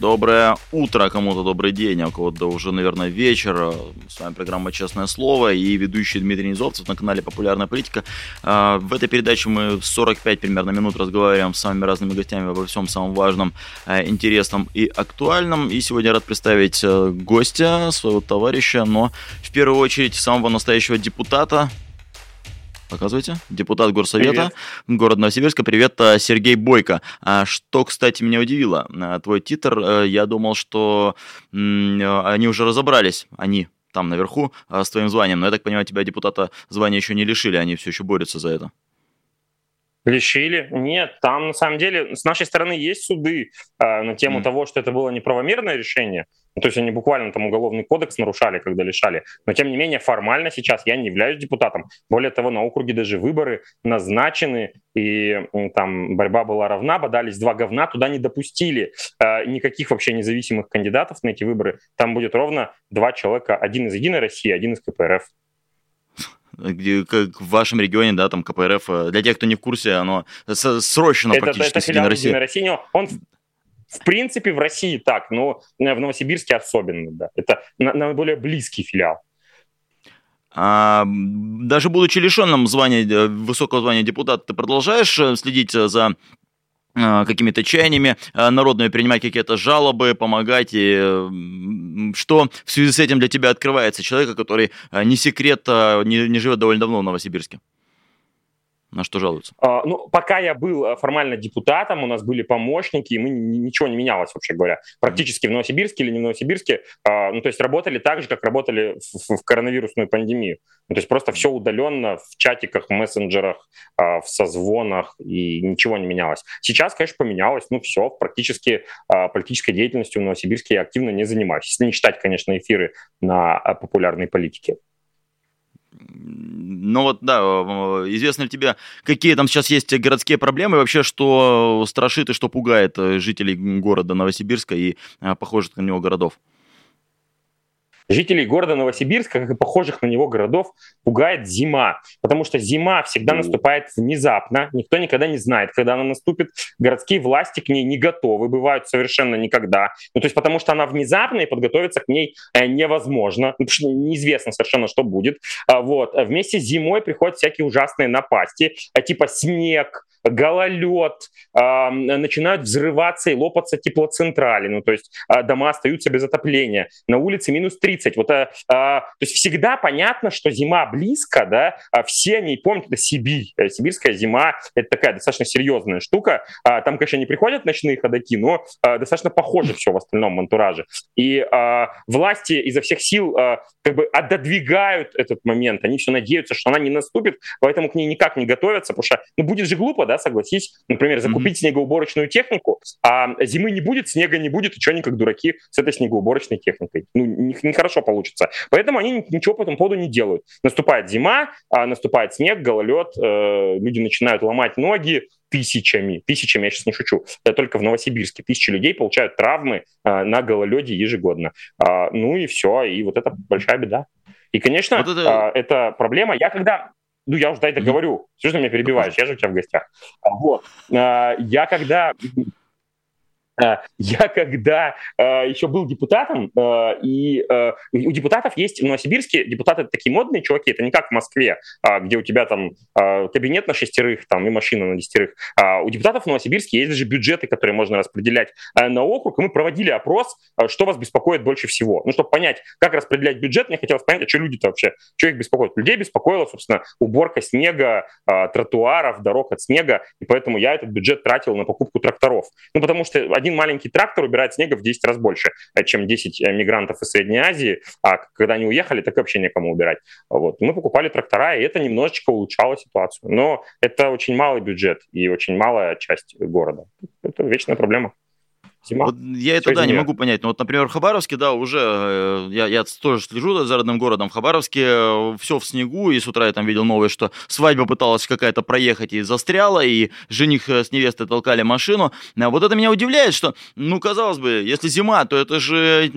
Доброе утро, кому-то добрый день, а кого-то уже, наверное, вечер. С вами программа «Честное слово» и ведущий Дмитрий Низовцев на канале «Популярная политика». А, в этой передаче мы 45 примерно минут разговариваем с самыми разными гостями обо всем самом важном, а, интересном и актуальном. И сегодня рад представить э, гостя, своего товарища, но в первую очередь самого настоящего депутата, Показывайте. Депутат Горсовета Привет. города Новосибирска. Привет, э, Сергей Бойко. А что, кстати, меня удивило, э, твой титр, я думал, что они уже разобрались, они там наверху, с твоим званием. Но я так понимаю, тебя депутата звания еще не лишили, они все еще борются за это. Лишили? Нет, там на самом деле с нашей стороны есть суды э, на тему mm. того, что это было неправомерное решение. Ну, то есть они буквально там уголовный кодекс нарушали, когда лишали. Но тем не менее формально сейчас я не являюсь депутатом. Более того, на округе даже выборы назначены, и там борьба была равна, бодались два говна, туда не допустили э, никаких вообще независимых кандидатов на эти выборы. Там будет ровно два человека, один из Единой России, один из КПРФ где, как в вашем регионе, да, там КПРФ, э, для тех, кто не в курсе, оно срочно это, практически это филиал Единой России. Он в принципе в России так, но в Новосибирске особенно, да. Это наиболее близкий филиал. А, даже будучи лишенным звания, э, высокого звания депутата, ты продолжаешь э, следить за какими-то чаяниями а, народными, принимать какие-то жалобы, помогать. И что в связи с этим для тебя открывается человека, который а, не секрет, не, не живет довольно давно в Новосибирске? На что жалуются? А, ну, пока я был э, формально депутатом, у нас были помощники, и мы ничего не менялось, вообще говоря. Практически в Новосибирске или не в Новосибирске. А, ну, то есть работали так же, как работали в, в коронавирусную пандемию. Ну, то есть просто все удаленно в чатиках, в мессенджерах, а, в созвонах, и ничего не менялось. Сейчас, конечно, поменялось. Ну, все, практически а, политической деятельностью в Новосибирске я активно не занимаюсь. Если не читать, конечно, эфиры на а, популярной политике. Ну вот, да, известно ли тебе, какие там сейчас есть городские проблемы, вообще, что страшит и что пугает э, жителей города Новосибирска и э, похожих на него городов? Жителей города Новосибирска, как и похожих на него городов, пугает зима, потому что зима всегда наступает внезапно, никто никогда не знает, когда она наступит, городские власти к ней не готовы, бывают совершенно никогда, ну то есть потому что она внезапная и подготовиться к ней э, невозможно, потому что неизвестно совершенно, что будет, а, вот, вместе с зимой приходят всякие ужасные напасти, а, типа снег, гололед, э, начинают взрываться и лопаться теплоцентрали, ну то есть э, дома остаются без отопления, на улице минус 30. Вот, э, э, то есть всегда понятно, что зима близко, да, а все они помнят, это Сибирь, э, сибирская зима, это такая достаточно серьезная штука, э, там, конечно, не приходят ночные ходаки, но э, достаточно похоже все в остальном антураже. И э, власти изо всех сил э, как бы отодвигают этот момент, они все надеются, что она не наступит, поэтому к ней никак не готовятся, потому что, ну, будет же глупо, да, согласись, например, закупить mm-hmm. снегоуборочную технику, а зимы не будет, снега не будет, и что они как дураки с этой снегоуборочной техникой? Ну, нехорошо не получится. Поэтому они ничего по этому поводу не делают. Наступает зима, а наступает снег, гололед, э, люди начинают ломать ноги, тысячами, тысячами, я сейчас не шучу, это только в Новосибирске тысячи людей получают травмы э, на гололеде ежегодно. А, ну и все, и вот это большая беда. И, конечно, вот это... э, это проблема. Я когда ну, я уже дай договорю. Все, что меня перебиваешь, я же у тебя в гостях. Вот. А, я когда я когда э, еще был депутатом, э, и у депутатов есть в Новосибирске, депутаты такие модные чуваки, это не как в Москве, а, где у тебя там кабинет на шестерых там, и машина на десятерых. А у депутатов в Новосибирске есть даже бюджеты, которые можно распределять на округ, и мы проводили опрос, что вас беспокоит больше всего. Ну, чтобы понять, как распределять бюджет, мне хотелось понять, а что люди-то вообще, что их беспокоит. Людей беспокоило, собственно, уборка снега, тротуаров, дорог от снега, и поэтому я этот бюджет тратил на покупку тракторов. Ну, потому что один один маленький трактор убирает снега в 10 раз больше, э, чем 10 э, мигрантов из Средней Азии, а когда они уехали, так вообще некому убирать. Вот. Мы покупали трактора, и это немножечко улучшало ситуацию. Но это очень малый бюджет и очень малая часть города. Это вечная проблема. Зима. Вот я это, да, не могу понять. Но вот, например, в Хабаровске, да, уже, э, я, я тоже слежу за родным городом, в Хабаровске э, все в снегу, и с утра я там видел новость, что свадьба пыталась какая-то проехать и застряла, и жених э, с невестой толкали машину. А вот это меня удивляет, что, ну, казалось бы, если зима, то это же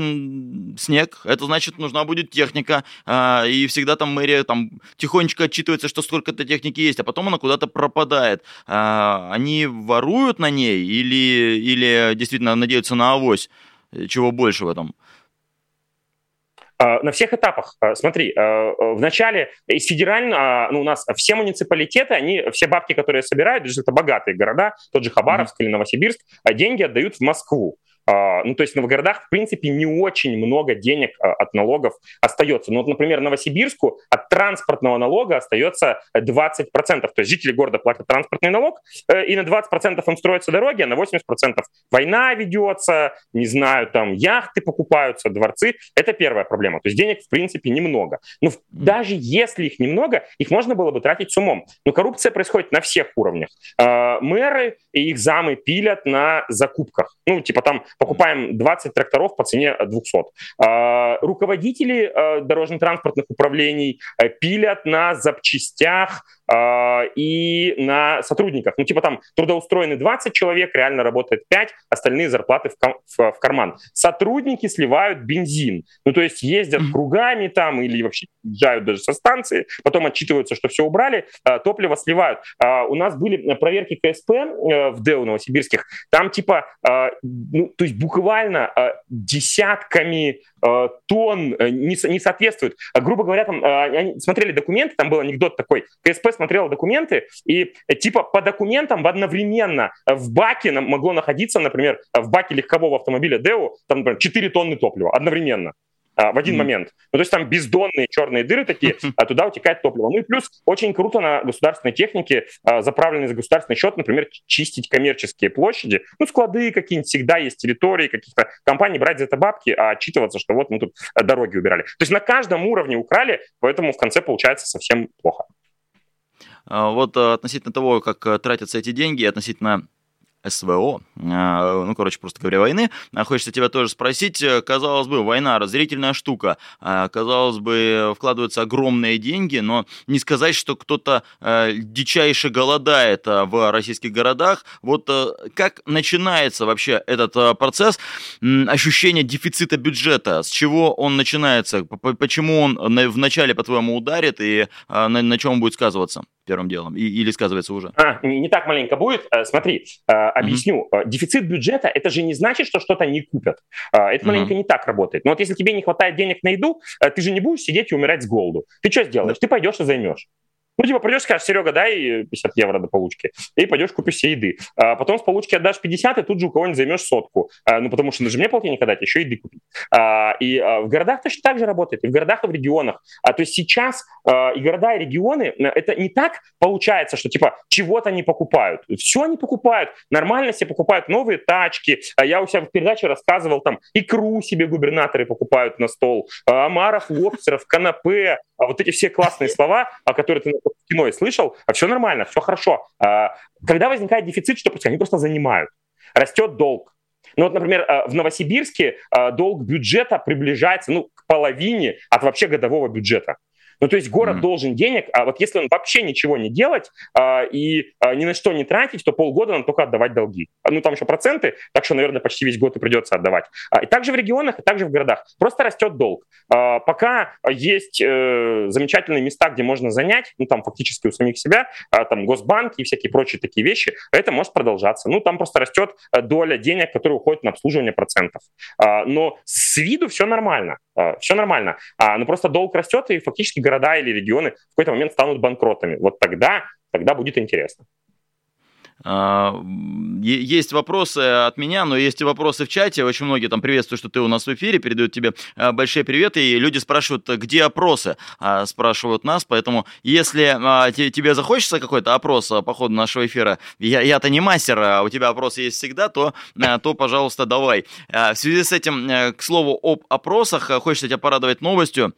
снег, это значит, нужна будет техника, а, и всегда там мэрия там тихонечко отчитывается, что сколько-то техники есть, а потом она куда-то пропадает. А, они воруют на ней или, или действительно надеются на авось? Чего больше в этом? А, на всех этапах. А, смотри, а, в начале из федерального, ну, у нас все муниципалитеты, они, все бабки, которые собирают, это богатые города, тот же Хабаровск mm-hmm. или Новосибирск, деньги отдают в Москву. А, ну, то есть в городах, в принципе, не очень много денег а, от налогов остается. Ну, вот, например, Новосибирску от транспортного налога остается 20%. То есть жители города платят транспортный налог, э, и на 20% им строятся дороги, а на 80% война ведется, не знаю, там яхты покупаются, дворцы. Это первая проблема. То есть денег, в принципе, немного. Но даже если их немного, их можно было бы тратить с умом. Но коррупция происходит на всех уровнях. А, мэры и их замы пилят на закупках. Ну, типа там покупаем 20 тракторов по цене 200. А, руководители а, дорожно-транспортных управлений э, пилят на запчастях а, и на сотрудниках. Ну, типа там трудоустроены 20 человек, реально работает 5, остальные зарплаты в, в, в карман. Сотрудники сливают бензин. Ну, то есть ездят кругами там или вообще езжают даже со станции, потом отчитываются, что все убрали, топливо сливают. У нас были проверки КСП э, в ДЭУ новосибирских, там типа, ну, то есть буквально десятками тонн не, не соответствуют. Грубо говоря, там они смотрели документы, там был анекдот такой, КСП смотрел документы, и э, типа по документам одновременно в баке могло находиться, например, в баке легкового автомобиля Део, там, например, 4 тонны топлива одновременно а, в один mm-hmm. момент. Ну, то есть там бездонные черные дыры такие, а туда утекает топливо. Ну и плюс очень круто на государственной технике, а, заправленной за государственный счет, например, чистить коммерческие площади. Ну, склады какие-нибудь всегда есть, территории каких-то компаний, брать за это бабки, а отчитываться, что вот мы тут дороги убирали. То есть на каждом уровне украли, поэтому в конце получается совсем плохо. А, вот э, относительно того, как э, тратятся эти деньги, относительно СВО, а, ну, короче, просто говоря, войны. А, хочется тебя тоже спросить. Э, казалось бы, война разделительная штука. А, казалось бы, вкладываются огромные деньги, но не сказать, что кто-то дичайше голодает в российских городах. Вот как начинается вообще этот процесс ощущения дефицита бюджета? С чего он начинается? Почему он вначале, по-твоему, ударит и на чем он будет сказываться? Первым делом? И, или сказывается уже? А, не так маленько будет. Э, смотри, э, объясню. Mm-hmm. Дефицит бюджета – это же не значит, что что-то не купят. Это mm-hmm. маленько не так работает. Но вот если тебе не хватает денег на еду, ты же не будешь сидеть и умирать с голоду. Ты что сделаешь? Ты пойдешь и займешь. Ну, типа, придешь, скажешь, Серега, дай 50 евро до получки, и пойдешь купишь себе еды. А потом с получки отдашь 50, и тут же у кого-нибудь займешь сотку. А, ну, потому что нужно мне полтинник отдать, еще еды купить. А, и а, в городах точно так же работает, и в городах, и в регионах. А, то есть сейчас а, и города, и регионы, э, это не так получается, что, типа, чего-то не покупают. Все они покупают. Нормально себе покупают новые тачки. А я у себя в передаче рассказывал, там, икру себе губернаторы покупают на стол, а, омаров, лобстеров, канапе, а вот эти все классные слова, о которых ты кино слышал, а все нормально, все хорошо. А, когда возникает дефицит, что происходит? Они просто занимают. Растет долг. Ну вот, например, а, в Новосибирске а, долг бюджета приближается ну, к половине от вообще годового бюджета. Ну, то есть город mm-hmm. должен денег, а вот если он вообще ничего не делать а, и а, ни на что не тратить, то полгода нам только отдавать долги. Ну, там еще проценты, так что, наверное, почти весь год и придется отдавать. А, и также в регионах, и также в городах. Просто растет долг. А, пока есть э, замечательные места, где можно занять, ну, там фактически у самих себя, а, там госбанки и всякие прочие такие вещи, это может продолжаться. Ну, там просто растет э, доля денег, которые уходят на обслуживание процентов. А, но с виду все нормально. А, все нормально. А, но просто долг растет, и фактически города или регионы в какой-то момент станут банкротами. Вот тогда, тогда будет интересно. А, есть вопросы от меня, но есть и вопросы в чате. Очень многие там приветствуют, что ты у нас в эфире, передают тебе а, большие приветы. И люди спрашивают, где опросы, а, спрашивают нас. Поэтому, если тебе захочется какой-то опрос по ходу нашего эфира, я, я-то не мастер, а у тебя опросы есть всегда, то, то, пожалуйста, давай. В связи с этим, к слову об опросах, хочется тебя порадовать новостью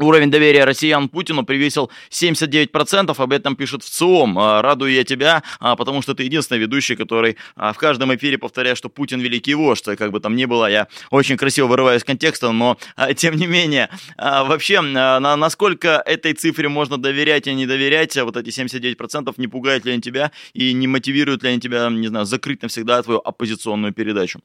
Уровень доверия россиян Путину превысил 79%, об этом пишет в ЦИОМ. А, радую я тебя, а, потому что ты единственный ведущий, который а, в каждом эфире повторяет, что Путин великий вождь. Как бы там ни было, я очень красиво вырываю из контекста, но тем не менее, вообще, насколько этой цифре можно доверять и не доверять, вот эти 79% не пугают ли они тебя и не мотивируют ли они тебя, не знаю, закрыть навсегда твою оппозиционную передачу?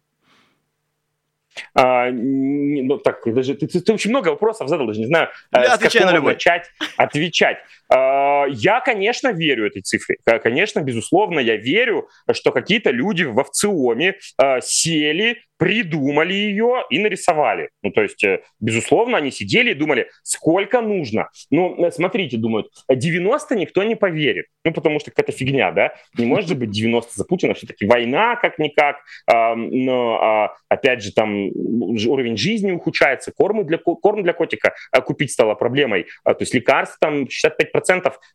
А, ну, так, даже, ты, ты, ты очень много вопросов задал, даже не знаю, Я с какого на любой. начать отвечать. А, я, конечно, верю этой цифре. Конечно, безусловно, я верю, что какие-то люди в ВЦИОМе а, сели, придумали ее и нарисовали. Ну, то есть, э, безусловно, они сидели и думали, сколько нужно. Ну, э, смотрите, думают, 90 никто не поверит. Ну, потому что какая-то фигня, да? Не может же быть 90 за Путина, все-таки война как-никак. Но, опять же, там уровень жизни ухудшается, корм для, корм для котика а, купить стало проблемой. То есть лекарств, там 65%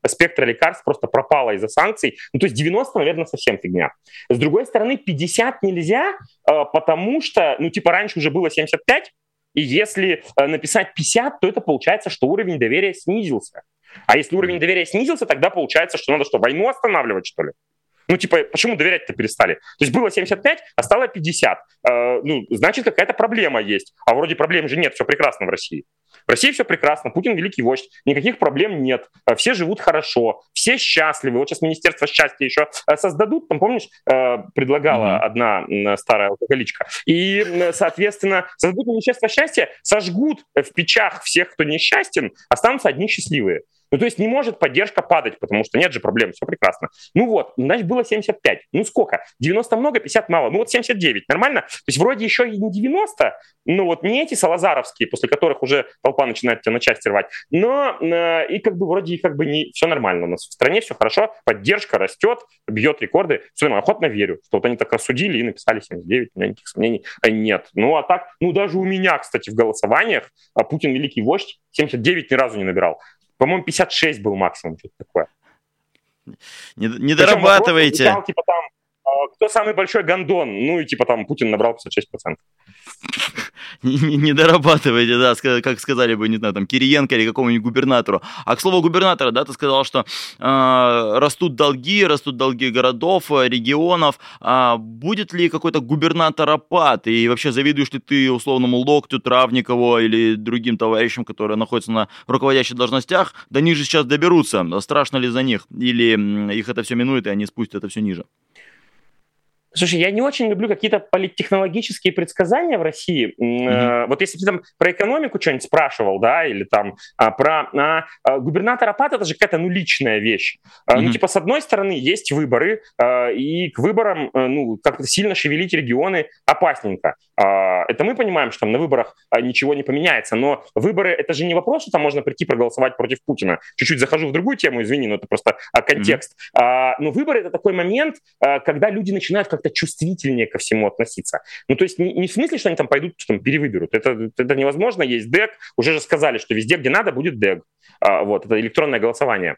спектра лекарств просто пропало из-за санкций. Ну, то есть 90, наверное, совсем фигня. С другой стороны, 50 нельзя, а, потому что, ну, типа, раньше уже было 75, и если а, написать 50, то это получается, что уровень доверия снизился. А если уровень доверия снизился, тогда получается, что надо что, войну останавливать, что ли? Ну, типа, почему доверять-то перестали? То есть было 75, а стало 50. Э, ну, значит, какая-то проблема есть. А вроде проблем же нет, все прекрасно в России. В России все прекрасно, Путин великий вождь, никаких проблем нет, э, все живут хорошо, все счастливы. Вот сейчас Министерство счастья еще э, создадут, там, помнишь, э, предлагала mm-hmm. одна старая алкоголичка. И, соответственно, создадут Министерство счастья, сожгут в печах всех, кто несчастен, останутся одни счастливые. Ну, то есть не может поддержка падать, потому что нет же проблем, все прекрасно. Ну вот, значит, было 75. Ну сколько? 90 много, 50 мало. Ну вот 79, нормально? То есть вроде еще и не 90, ну вот не эти салазаровские, после которых уже толпа начинает тебя на части рвать, но э, и как бы вроде и как бы не все нормально у нас в стране, все хорошо, поддержка растет, бьет рекорды, все нормально, охотно верю, что вот они так рассудили и написали 79, у меня никаких сомнений нет. Ну а так, ну даже у меня, кстати, в голосованиях а Путин великий вождь 79 ни разу не набирал. По-моему, 56 был максимум, что-то такое. Не, не дорабатываете. Вопрос, типа там, кто самый большой гондон? Ну и типа там Путин набрал 56% не, дорабатываете, да, как сказали бы, не знаю, там, Кириенко или какому-нибудь губернатору. А к слову губернатора, да, ты сказал, что э, растут долги, растут долги городов, регионов. А будет ли какой-то губернаторопад? И вообще завидуешь ли ты условному Локтю, Травникову или другим товарищам, которые находятся на руководящих должностях? Да ниже сейчас доберутся. Страшно ли за них? Или их это все минует, и они спустят это все ниже? Слушай, я не очень люблю какие-то политтехнологические предсказания в России. Mm-hmm. Вот если ты там про экономику что-нибудь спрашивал, да, или там а, про а, а, губернатора ПАТ, это же какая-то ну личная вещь. Mm-hmm. Ну типа с одной стороны есть выборы, и к выборам ну как-то сильно шевелить регионы опасненько. Это мы понимаем, что там на выборах ничего не поменяется, но выборы это же не вопрос, что там можно прийти проголосовать против Путина. Чуть-чуть захожу в другую тему, извини, но это просто контекст. Mm-hmm. Но выборы это такой момент, когда люди начинают как-то чувствительнее ко всему относиться. Ну, то есть не, не в смысле, что они там пойдут, там перевыберут. Это, это невозможно. Есть ДЭК. Уже же сказали, что везде, где надо, будет ДЭК. А, вот, это электронное голосование.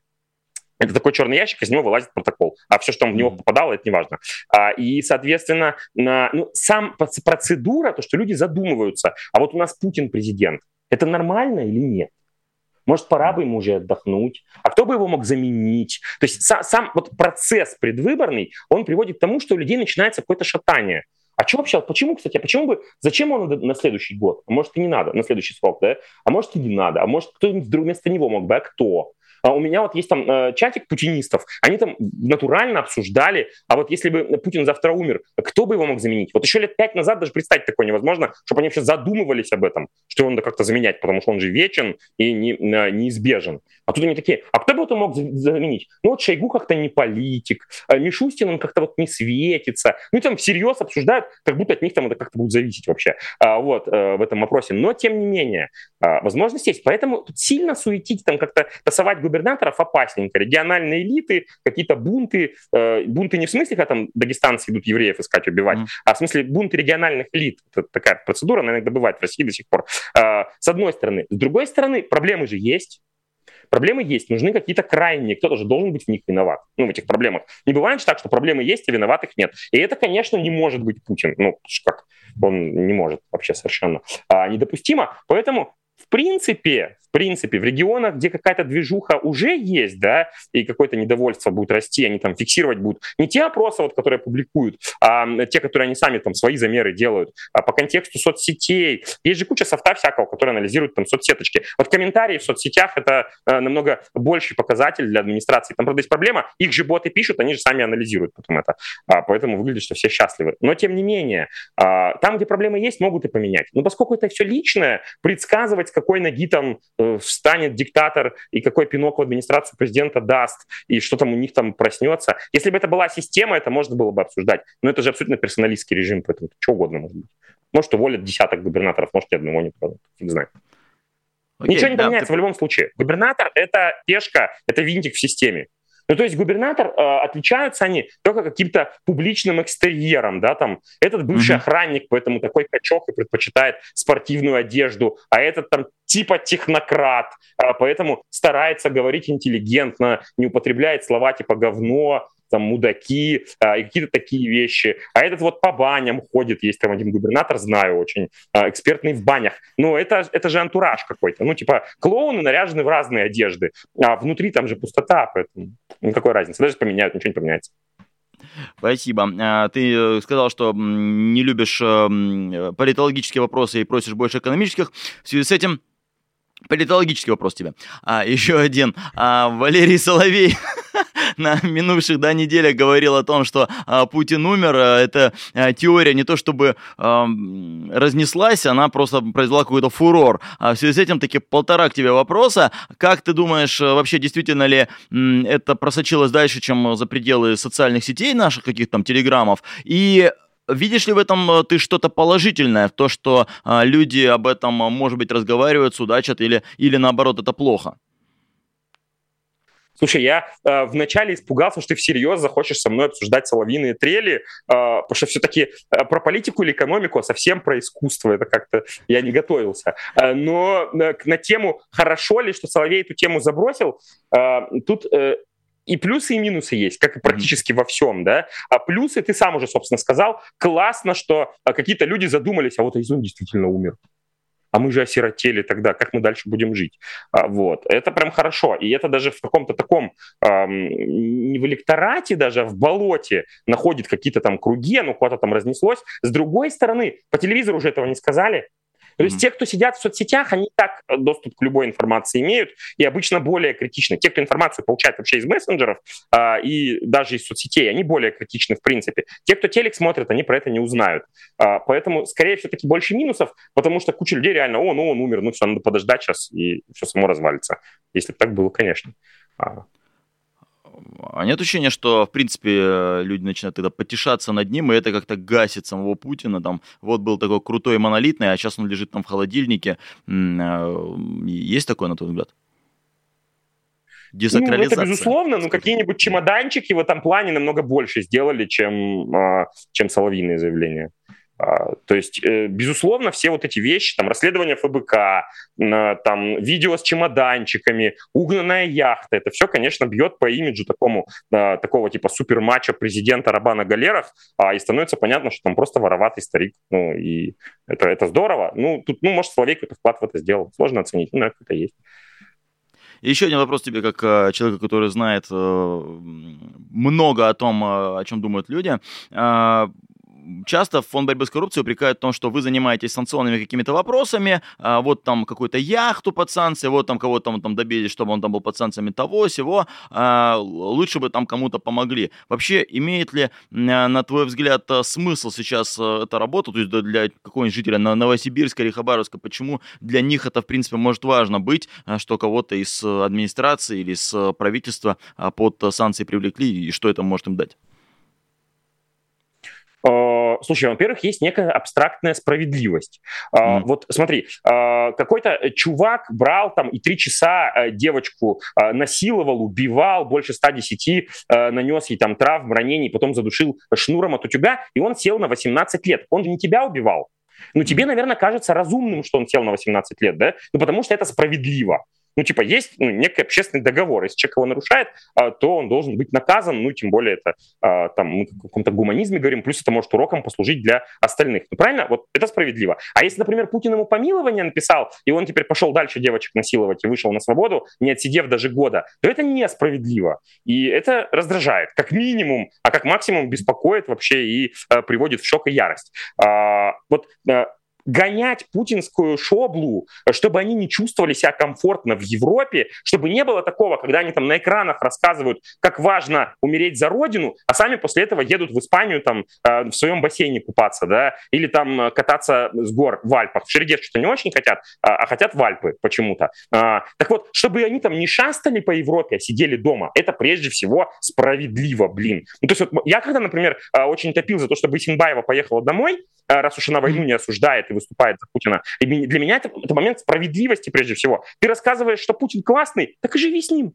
Это такой черный ящик, из него вылазит протокол. А все, что в него попадало, это не важно. А, и, соответственно, на, ну, сам процедура, то, что люди задумываются, а вот у нас Путин президент, это нормально или нет? Может, пора бы ему уже отдохнуть? А кто бы его мог заменить? То есть сам, сам вот процесс предвыборный, он приводит к тому, что у людей начинается какое-то шатание. А что вообще, почему, кстати, а почему бы, зачем он на следующий год? А может и не надо, на следующий срок, да? А может и не надо, а может кто-нибудь вместо него мог бы, а кто? А у меня вот есть там э, чатик путинистов, они там натурально обсуждали, а вот если бы Путин завтра умер, кто бы его мог заменить? Вот еще лет пять назад даже представить такое невозможно, чтобы они вообще задумывались об этом, что его надо как-то заменять, потому что он же вечен и не, э, неизбежен. А тут они такие, а кто бы это мог заменить? Ну вот Шойгу как-то не политик, а Мишустин он как-то вот не светится. Ну и там всерьез обсуждают, как будто от них там это как-то будет зависеть вообще а, вот э, в этом вопросе. Но тем не менее, возможность есть. Поэтому тут сильно суетить, там как-то тасовать губернаторов опасненько. Региональные элиты, какие-то бунты. Э, бунты не в смысле, когда там дагестанцы идут евреев искать, убивать, mm. а в смысле бунты региональных элит. Это такая процедура, она иногда бывает в России до сих пор. Э, с одной стороны. С другой стороны, проблемы же есть. Проблемы есть, нужны какие-то крайние, кто-то же должен быть в них виноват, ну, в этих проблемах. Не бывает же так, что проблемы есть, а виноватых нет. И это, конечно, не может быть Путин. Ну, как, он не может вообще совершенно. А, недопустимо. Поэтому в принципе, в принципе, в регионах, где какая-то движуха уже есть, да, и какое-то недовольство будет расти, они там фиксировать будут не те опросы, вот, которые публикуют, а те, которые они сами там свои замеры делают, а по контексту соцсетей. Есть же куча софта всякого, который анализирует там соцсеточки. Вот комментарии в соцсетях это э, намного больший показатель для администрации. Там, правда, есть проблема, их же боты пишут, они же сами анализируют потом это. А, поэтому выглядит, что все счастливы. Но, тем не менее, а, там, где проблемы есть, могут и поменять. Но поскольку это все личное, предсказывать, с какой ноги там э, встанет диктатор и какой пинок в администрацию президента даст, и что там у них там проснется. Если бы это была система, это можно было бы обсуждать. Но это же абсолютно персоналистский режим, поэтому что угодно может быть. Может, уволят десяток губернаторов, может, и одного не продадут. Фиг знает. Окей, Ничего не да, поменяется ты... в любом случае. Губернатор — это пешка, это винтик в системе. Ну, то есть губернатор, э, отличаются они только каким-то публичным экстерьером, да, там, этот бывший mm-hmm. охранник, поэтому такой качок и предпочитает спортивную одежду, а этот там типа технократ, э, поэтому старается говорить интеллигентно, не употребляет слова типа говно, там мудаки а, и какие-то такие вещи. А этот вот по баням ходит, есть там один губернатор, знаю очень, а, экспертный в банях. Но это, это же антураж какой-то. Ну, типа, клоуны наряжены в разные одежды, а внутри там же пустота, поэтому никакой разницы. Даже поменяют, ничего не поменяется. Спасибо. А, ты э, сказал, что не любишь э, политологические вопросы и просишь больше экономических. В связи с этим политологический вопрос тебе. А, еще один. А, Валерий Соловей на минувших да, неделях говорил о том, что а, Путин умер. А, эта а, теория не то чтобы а, разнеслась, она просто произвела какой-то фурор. А в связи с этим таки полтора к тебе вопроса. Как ты думаешь, а, вообще действительно ли м, это просочилось дальше, чем за пределы социальных сетей наших, каких-то там телеграммов? И Видишь ли в этом э, ты что-то положительное, то, что а, люди об этом, может быть, разговаривают, судачат, или, или наоборот, это плохо? Слушай, я э, вначале испугался, что ты всерьез захочешь со мной обсуждать соловьиные трели, э, потому что все-таки э, про политику или экономику, а совсем про искусство. Это как-то я не готовился. Э, но э, на тему, хорошо ли, что Соловей эту тему забросил, э, тут э, и плюсы, и минусы есть, как и практически mm-hmm. во всем, да. А плюсы, ты сам уже, собственно, сказал, классно, что а, какие-то люди задумались, а вот Айзун действительно умер а мы же осиротели тогда, как мы дальше будем жить? А, вот. Это прям хорошо. И это даже в каком-то таком, эм, не в электорате даже, а в болоте находит какие-то там круги, ну куда-то там разнеслось. С другой стороны, по телевизору уже этого не сказали, то есть mm-hmm. те, кто сидят в соцсетях, они так э, доступ к любой информации имеют и обычно более критичны. Те, кто информацию получает вообще из мессенджеров а, и даже из соцсетей, они более критичны в принципе. Те, кто телек смотрит, они про это не узнают. А, поэтому, скорее все-таки больше минусов, потому что куча людей реально, о, ну он умер, ну все, надо подождать сейчас, и все само развалится. Если бы так было, конечно. А, нет ощущения, что, в принципе, люди начинают тогда потешаться над ним, и это как-то гасит самого Путина. Там, вот был такой крутой монолитный, а сейчас он лежит там в холодильнике. А, есть такое, на твой взгляд? Ну, это безусловно, но какие-нибудь чемоданчики в этом плане намного больше сделали, чем, а, чем соловьиные заявления. А, то есть, э, безусловно, все вот эти вещи, там, расследование ФБК, там, видео с чемоданчиками, угнанная яхта, это все, конечно, бьет по имиджу такому, а, такого типа суперматча президента Раба на галерах, и становится понятно, что там просто вороватый старик, ну, и это, это здорово. Ну, тут, ну, может, Соловей какой-то вклад в это сделал, сложно оценить, ну, наверное, это есть. еще один вопрос тебе, как человека, который знает э, много о том, о чем думают люди. А, часто фонд борьбы с коррупцией упрекают в том, что вы занимаетесь санкционными какими-то вопросами, а вот там какую-то яхту под санкции, вот там кого-то там, там добились, чтобы он там был под санкциями того, сего, а, лучше бы там кому-то помогли. Вообще, имеет ли, на твой взгляд, смысл сейчас э, эта работа, то есть для какого-нибудь жителя Новосибирска или Хабаровска, почему для них это, в принципе, может важно быть, а, что кого-то из администрации или из правительства а, под санкции привлекли, и что это может им дать? Э, слушай, во-первых, есть некая абстрактная справедливость. Mm. Вот смотри, э, какой-то чувак брал там и три часа девочку насиловал, убивал, больше 110 нанес ей там травм, ранений, потом задушил шнуром от утюга, и он сел на 18 лет. Он же не тебя убивал. Ну, тебе, наверное, кажется разумным, что он сел на 18 лет, да? Ну, потому что это справедливо. Ну, типа, есть ну, некий общественный договор. Если человек его нарушает, а, то он должен быть наказан. Ну, тем более это а, там мы о каком-то гуманизме говорим, плюс это может уроком послужить для остальных. Ну, правильно? Вот это справедливо. А если, например, Путин ему помилование написал, и он теперь пошел дальше девочек насиловать и вышел на свободу, не отсидев даже года, то это несправедливо. И это раздражает, как минимум, а как максимум беспокоит вообще и э, приводит в шок и ярость. А, вот гонять путинскую шоблу, чтобы они не чувствовали себя комфортно в Европе, чтобы не было такого, когда они там на экранах рассказывают, как важно умереть за родину, а сами после этого едут в Испанию там э, в своем бассейне купаться, да, или там э, кататься с гор в Альпах. В Шереге что-то не очень хотят, а, а хотят в Альпы почему-то. А, так вот, чтобы они там не шастали по Европе, а сидели дома, это прежде всего справедливо, блин. Ну, то есть вот я когда, например, э, очень топил за то, чтобы Исенбаева поехала домой, раз уж она войну не осуждает и выступает за Путина. И для меня это, это момент справедливости прежде всего. Ты рассказываешь, что Путин классный, так и живи с ним.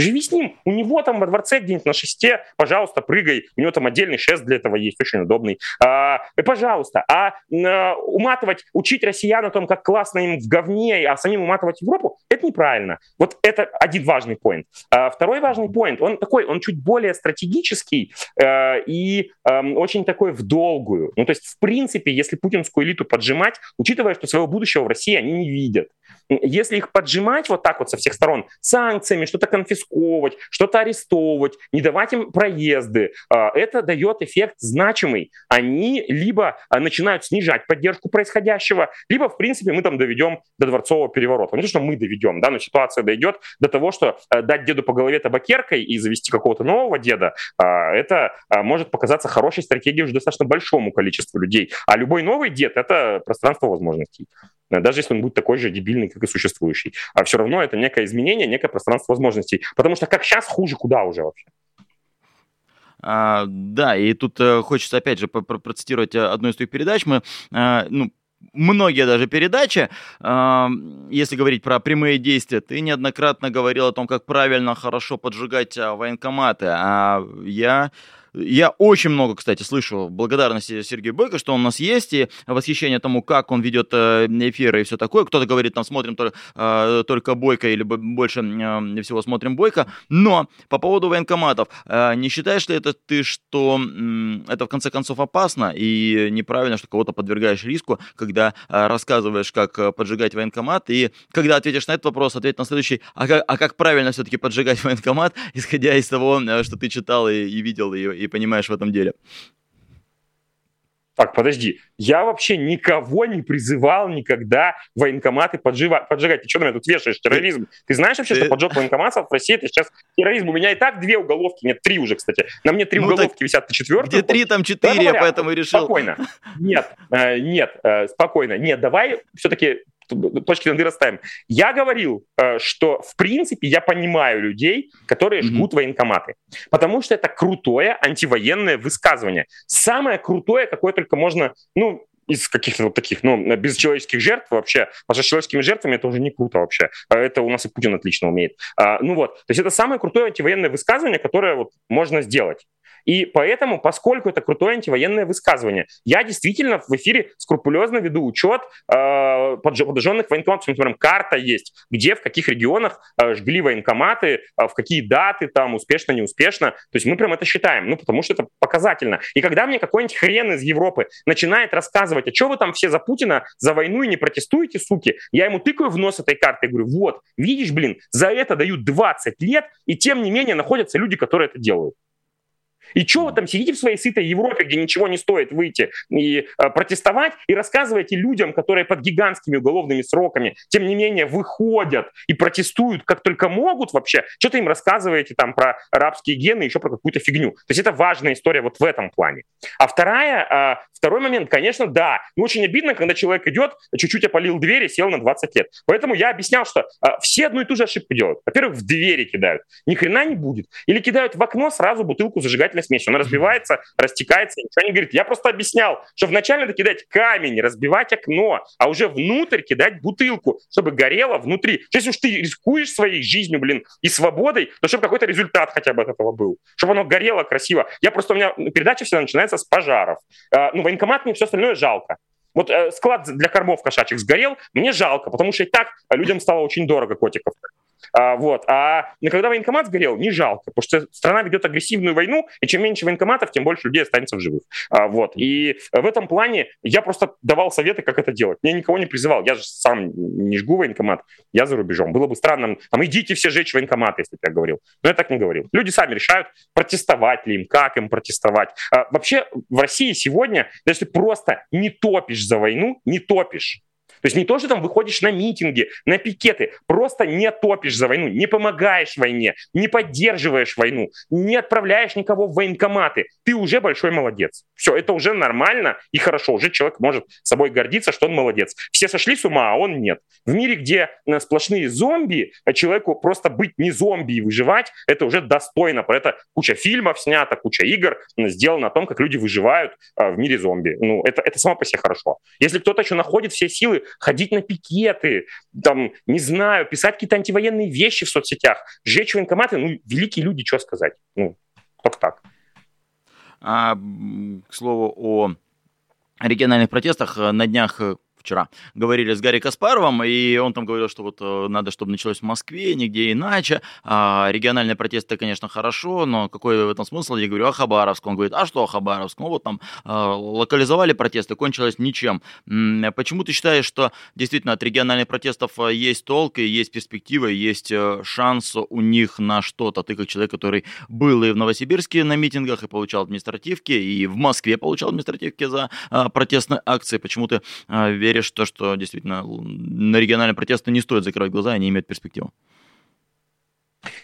Живи с ним. У него там во дворце где-нибудь на шесте, пожалуйста, прыгай. У него там отдельный шест для этого есть, очень удобный. А, пожалуйста. А, а уматывать, учить россиян о том, как классно им в говне, а самим уматывать Европу, это неправильно. Вот это один важный поинт. А, второй важный поинт, он такой, он чуть более стратегический а, и а, очень такой в долгую. Ну, то есть, в принципе, если путинскую элиту поджимать, учитывая, что своего будущего в России они не видят, если их поджимать вот так вот со всех сторон, санкциями, что-то конфисковывать, что-то арестовывать, не давать им проезды, а, это дает эффект значимый. Они либо а, начинают снижать поддержку происходящего, либо, в принципе, мы там доведем до дворцового переворота. Не то, что мы доведем, да, но ситуация дойдет до того, что а, дать деду по голове табакеркой и завести какого-то нового деда, это может показаться хорошей стратегией уже достаточно большому количеству людей. А любой новый дед — это пространство возможностей даже если он будет такой же дебильный, как и существующий. А все равно это некое изменение, некое пространство возможностей. Потому что как сейчас, хуже куда уже вообще. А, да, и тут э, хочется опять же процитировать э, одну из твоих передач. Мы, э, ну, многие даже передачи, э, если говорить про прямые действия, ты неоднократно говорил о том, как правильно, хорошо поджигать э, военкоматы. А я я очень много, кстати, слышу благодарности Сергею Бойко, что он у нас есть, и восхищение тому, как он ведет э, эфиры и все такое. Кто-то говорит, там смотрим только, э, только Бойко или больше э, всего смотрим Бойко. Но по поводу военкоматов, не считаешь ли это ты, что это в конце концов опасно и неправильно, что кого-то подвергаешь риску, когда рассказываешь, как поджигать военкомат, и когда ответишь на этот вопрос, ответь на следующий, а как, а как правильно все-таки поджигать военкомат, исходя из того, что ты читал и, и видел, и, и понимаешь в этом деле. Так, подожди, я вообще никого не призывал никогда военкоматы поджива, поджигать. Ты что на меня тут вешаешь? Терроризм. Ты знаешь вообще, что поджог военкоматов в России это сейчас терроризм? У меня и так две уголовки, нет, три уже, кстати. На мне три ну, уголовки висят на четвертом. Где три, там четыре, да, поэтому и решил. Спокойно. Нет, э, нет, э, спокойно. Нет, давай все-таки точки над «и» расставим. Я говорил, э, что в принципе я понимаю людей, которые жгут mm-hmm. военкоматы, потому что это крутое антивоенное высказывание. Самое крутое, какое только можно, ну, из каких-то вот таких, ну, без человеческих жертв вообще, потому что с человеческими жертвами это уже не круто вообще. А это у нас и Путин отлично умеет. А, ну вот, то есть это самое крутое антивоенное высказывание, которое вот можно сделать. И поэтому, поскольку это крутое антивоенное высказывание, я действительно в эфире скрупулезно веду учет э, поджженных военкоматов. Например, карта есть, где, в каких регионах э, жгли военкоматы, э, в какие даты там, успешно, неуспешно. То есть мы прям это считаем, ну, потому что это показательно. И когда мне какой-нибудь хрен из Европы начинает рассказывать, а что вы там все за Путина, за войну и не протестуете, суки, я ему тыкаю в нос этой карты и говорю, вот, видишь, блин, за это дают 20 лет, и тем не менее находятся люди, которые это делают. И что вы там сидите в своей сытой Европе, где ничего не стоит выйти и э, протестовать, и рассказываете людям, которые под гигантскими уголовными сроками, тем не менее, выходят и протестуют как только могут вообще, что-то им рассказываете там про арабские гены, еще про какую-то фигню. То есть это важная история вот в этом плане. А вторая, э, второй момент, конечно, да, ну, очень обидно, когда человек идет, чуть-чуть опалил двери, сел на 20 лет. Поэтому я объяснял, что э, все одну и ту же ошибку делают. Во-первых, в двери кидают. Ни хрена не будет. Или кидают в окно сразу бутылку зажигательной строительная смесь. Он разбивается, растекается, ничего не говорит. Я просто объяснял, что вначале надо кидать камень, разбивать окно, а уже внутрь кидать бутылку, чтобы горело внутри. Если уж ты рискуешь своей жизнью, блин, и свободой, то чтобы какой-то результат хотя бы от этого был. Чтобы оно горело красиво. Я просто, у меня передача всегда начинается с пожаров. А, ну, военкомат мне все остальное жалко. Вот э, склад для кормов кошачьих сгорел, мне жалко, потому что и так людям стало очень дорого котиков. А, вот. А когда военкомат сгорел, не жалко, потому что страна ведет агрессивную войну, и чем меньше военкоматов, тем больше людей останется в живых. А, вот. И в этом плане я просто давал советы, как это делать. Я никого не призывал. Я же сам не жгу военкомат, я за рубежом. Было бы странно, там, идите все жечь военкомат, если бы я говорил. Но я так не говорил. Люди сами решают, протестовать ли им, как им протестовать. А, вообще в России сегодня, если просто не топишь за войну, не топишь, то есть не то, что там выходишь на митинги, на пикеты, просто не топишь за войну, не помогаешь войне, не поддерживаешь войну, не отправляешь никого в военкоматы. Ты уже большой молодец. Все, это уже нормально и хорошо. Уже человек может собой гордиться, что он молодец. Все сошли с ума, а он нет. В мире, где э, сплошные зомби, а человеку просто быть не зомби и выживать, это уже достойно. Про это куча фильмов снято, куча игр сделано о том, как люди выживают э, в мире зомби. Ну, это, это само по себе хорошо. Если кто-то еще находит все силы ходить на пикеты, там, не знаю, писать какие-то антивоенные вещи в соцсетях, сжечь военкоматы, ну, великие люди, что сказать. Ну, только так. А, к слову о региональных протестах, на днях вчера говорили с Гарри Каспаровым, и он там говорил, что вот э, надо, чтобы началось в Москве, нигде иначе. А, региональные протесты, конечно, хорошо, но какой в этом смысл? Я говорю о Хабаровском. Он говорит, а что о Хабаровском? Ну, вот там а, локализовали протесты, кончилось ничем. Почему ты считаешь, что действительно от региональных протестов э, есть толк, и есть перспектива, и есть э, шанс у них на что-то? Ты как человек, который был и в Новосибирске на митингах, и получал административки, и в Москве получал административки за а, протестные акции. Почему ты веришь веришь в то, что действительно на региональные протесты не стоит закрывать глаза, они имеют перспективу?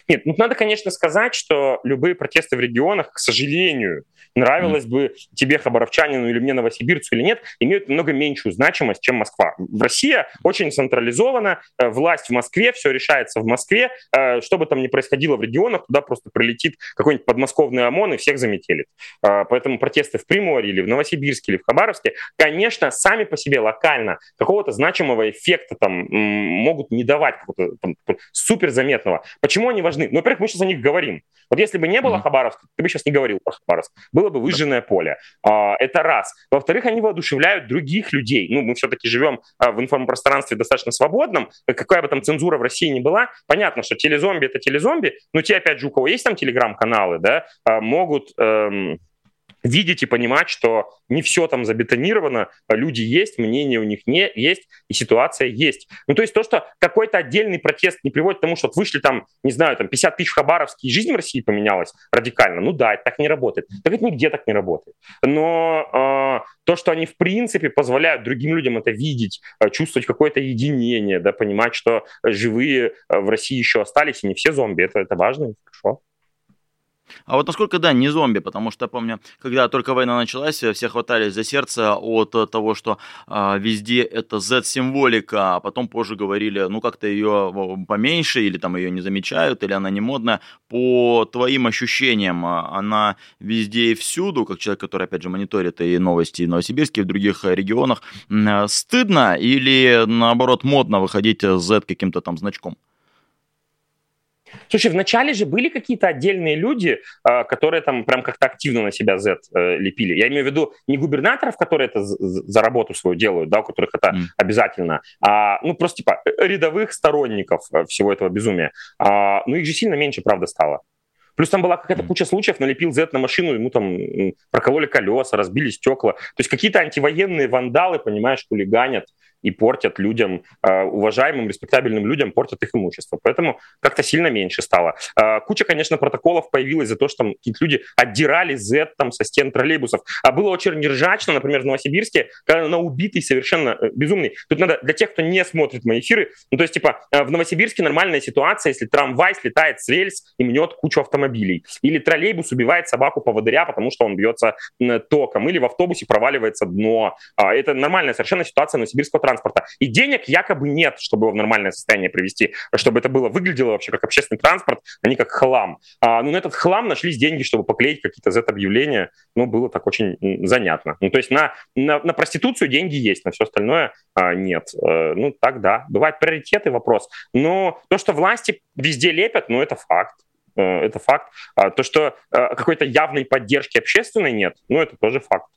Нет, ну надо, конечно, сказать, что любые протесты в регионах, к сожалению, нравилось mm. бы тебе, хабаровчанину или мне, новосибирцу или нет, имеют намного меньшую значимость, чем Москва. В России очень централизована, э, власть в Москве, все решается в Москве, э, что бы там ни происходило в регионах, туда просто прилетит какой-нибудь подмосковный ОМОН и всех заметелит. Э, поэтому протесты в Приморье или в Новосибирске или в Хабаровске, конечно, сами по себе локально какого-то значимого эффекта там могут не давать, какого-то там, супер заметного. Почему они важны? Ну, во-первых, мы сейчас о них говорим. Вот если бы не было mm-hmm. Хабаровска, ты бы сейчас не говорил про Хабаровск. Было бы выжженное поле. А, это раз. Во-вторых, они воодушевляют других людей. Ну, мы все-таки живем а, в информпространстве достаточно свободном. Какая бы там цензура в России ни была, понятно, что телезомби — это телезомби, но те, опять же, у кого есть там телеграм-каналы, да, а, могут... Эм, видеть и понимать, что не все там забетонировано, а люди есть, мнение у них не есть, и ситуация есть. Ну, то есть то, что какой-то отдельный протест не приводит к тому, что вышли там, не знаю, там 50 тысяч в Хабаровске, и жизнь в России поменялась радикально, ну да, это так не работает. Так это нигде так не работает. Но э, то, что они в принципе позволяют другим людям это видеть, э, чувствовать какое-то единение, да, понимать, что живые э, в России еще остались, и не все зомби, это, это важно хорошо. А вот насколько, да, не зомби, потому что, помню, когда только война началась, все хватались за сердце от того, что а, везде это Z-символика, а потом позже говорили, ну, как-то ее поменьше, или там ее не замечают, или она не модная. По твоим ощущениям, а, она везде и всюду, как человек, который, опять же, мониторит и новости и Новосибирске, и в других регионах, стыдно или, наоборот, модно выходить Z каким-то там значком? Слушай, вначале же были какие-то отдельные люди, а, которые там прям как-то активно на себя Z э, лепили. Я имею в виду не губернаторов, которые это за работу свою делают, да, у которых это mm. обязательно, а ну просто типа э, рядовых сторонников э, всего этого безумия. А, ну их же сильно меньше, правда, стало. Плюс там была какая-то куча случаев, налепил Z на машину, ему там прокололи колеса, разбили стекла. То есть какие-то антивоенные вандалы, понимаешь, хулиганят и портят людям, э, уважаемым, респектабельным людям, портят их имущество. Поэтому как-то сильно меньше стало. Э, куча, конечно, протоколов появилась за то, что там какие-то люди отдирали Z там со стен троллейбусов. А было очень нержачно, например, в Новосибирске, когда на убитый совершенно э, безумный. Тут надо для тех, кто не смотрит мои эфиры, ну то есть типа в Новосибирске нормальная ситуация, если трамвай слетает с рельс и мнет кучу автомобилей. Или троллейбус убивает собаку поводыря, потому что он бьется током. Или в автобусе проваливается дно. А, это нормальная совершенно ситуация новосибирского транспорта. И денег якобы нет, чтобы его в нормальное состояние привести, чтобы это было выглядело вообще как общественный транспорт, а не как хлам. А, ну, на этот хлам нашлись деньги, чтобы поклеить какие-то Z-объявления. Ну, было так очень занятно. Ну, то есть на, на, на проституцию деньги есть, на все остальное а, нет. А, ну, так да. Бывают приоритеты, вопрос. Но то, что власти везде лепят, ну, это факт э, это факт. А то, что э, какой-то явной поддержки общественной нет, ну, это тоже факт.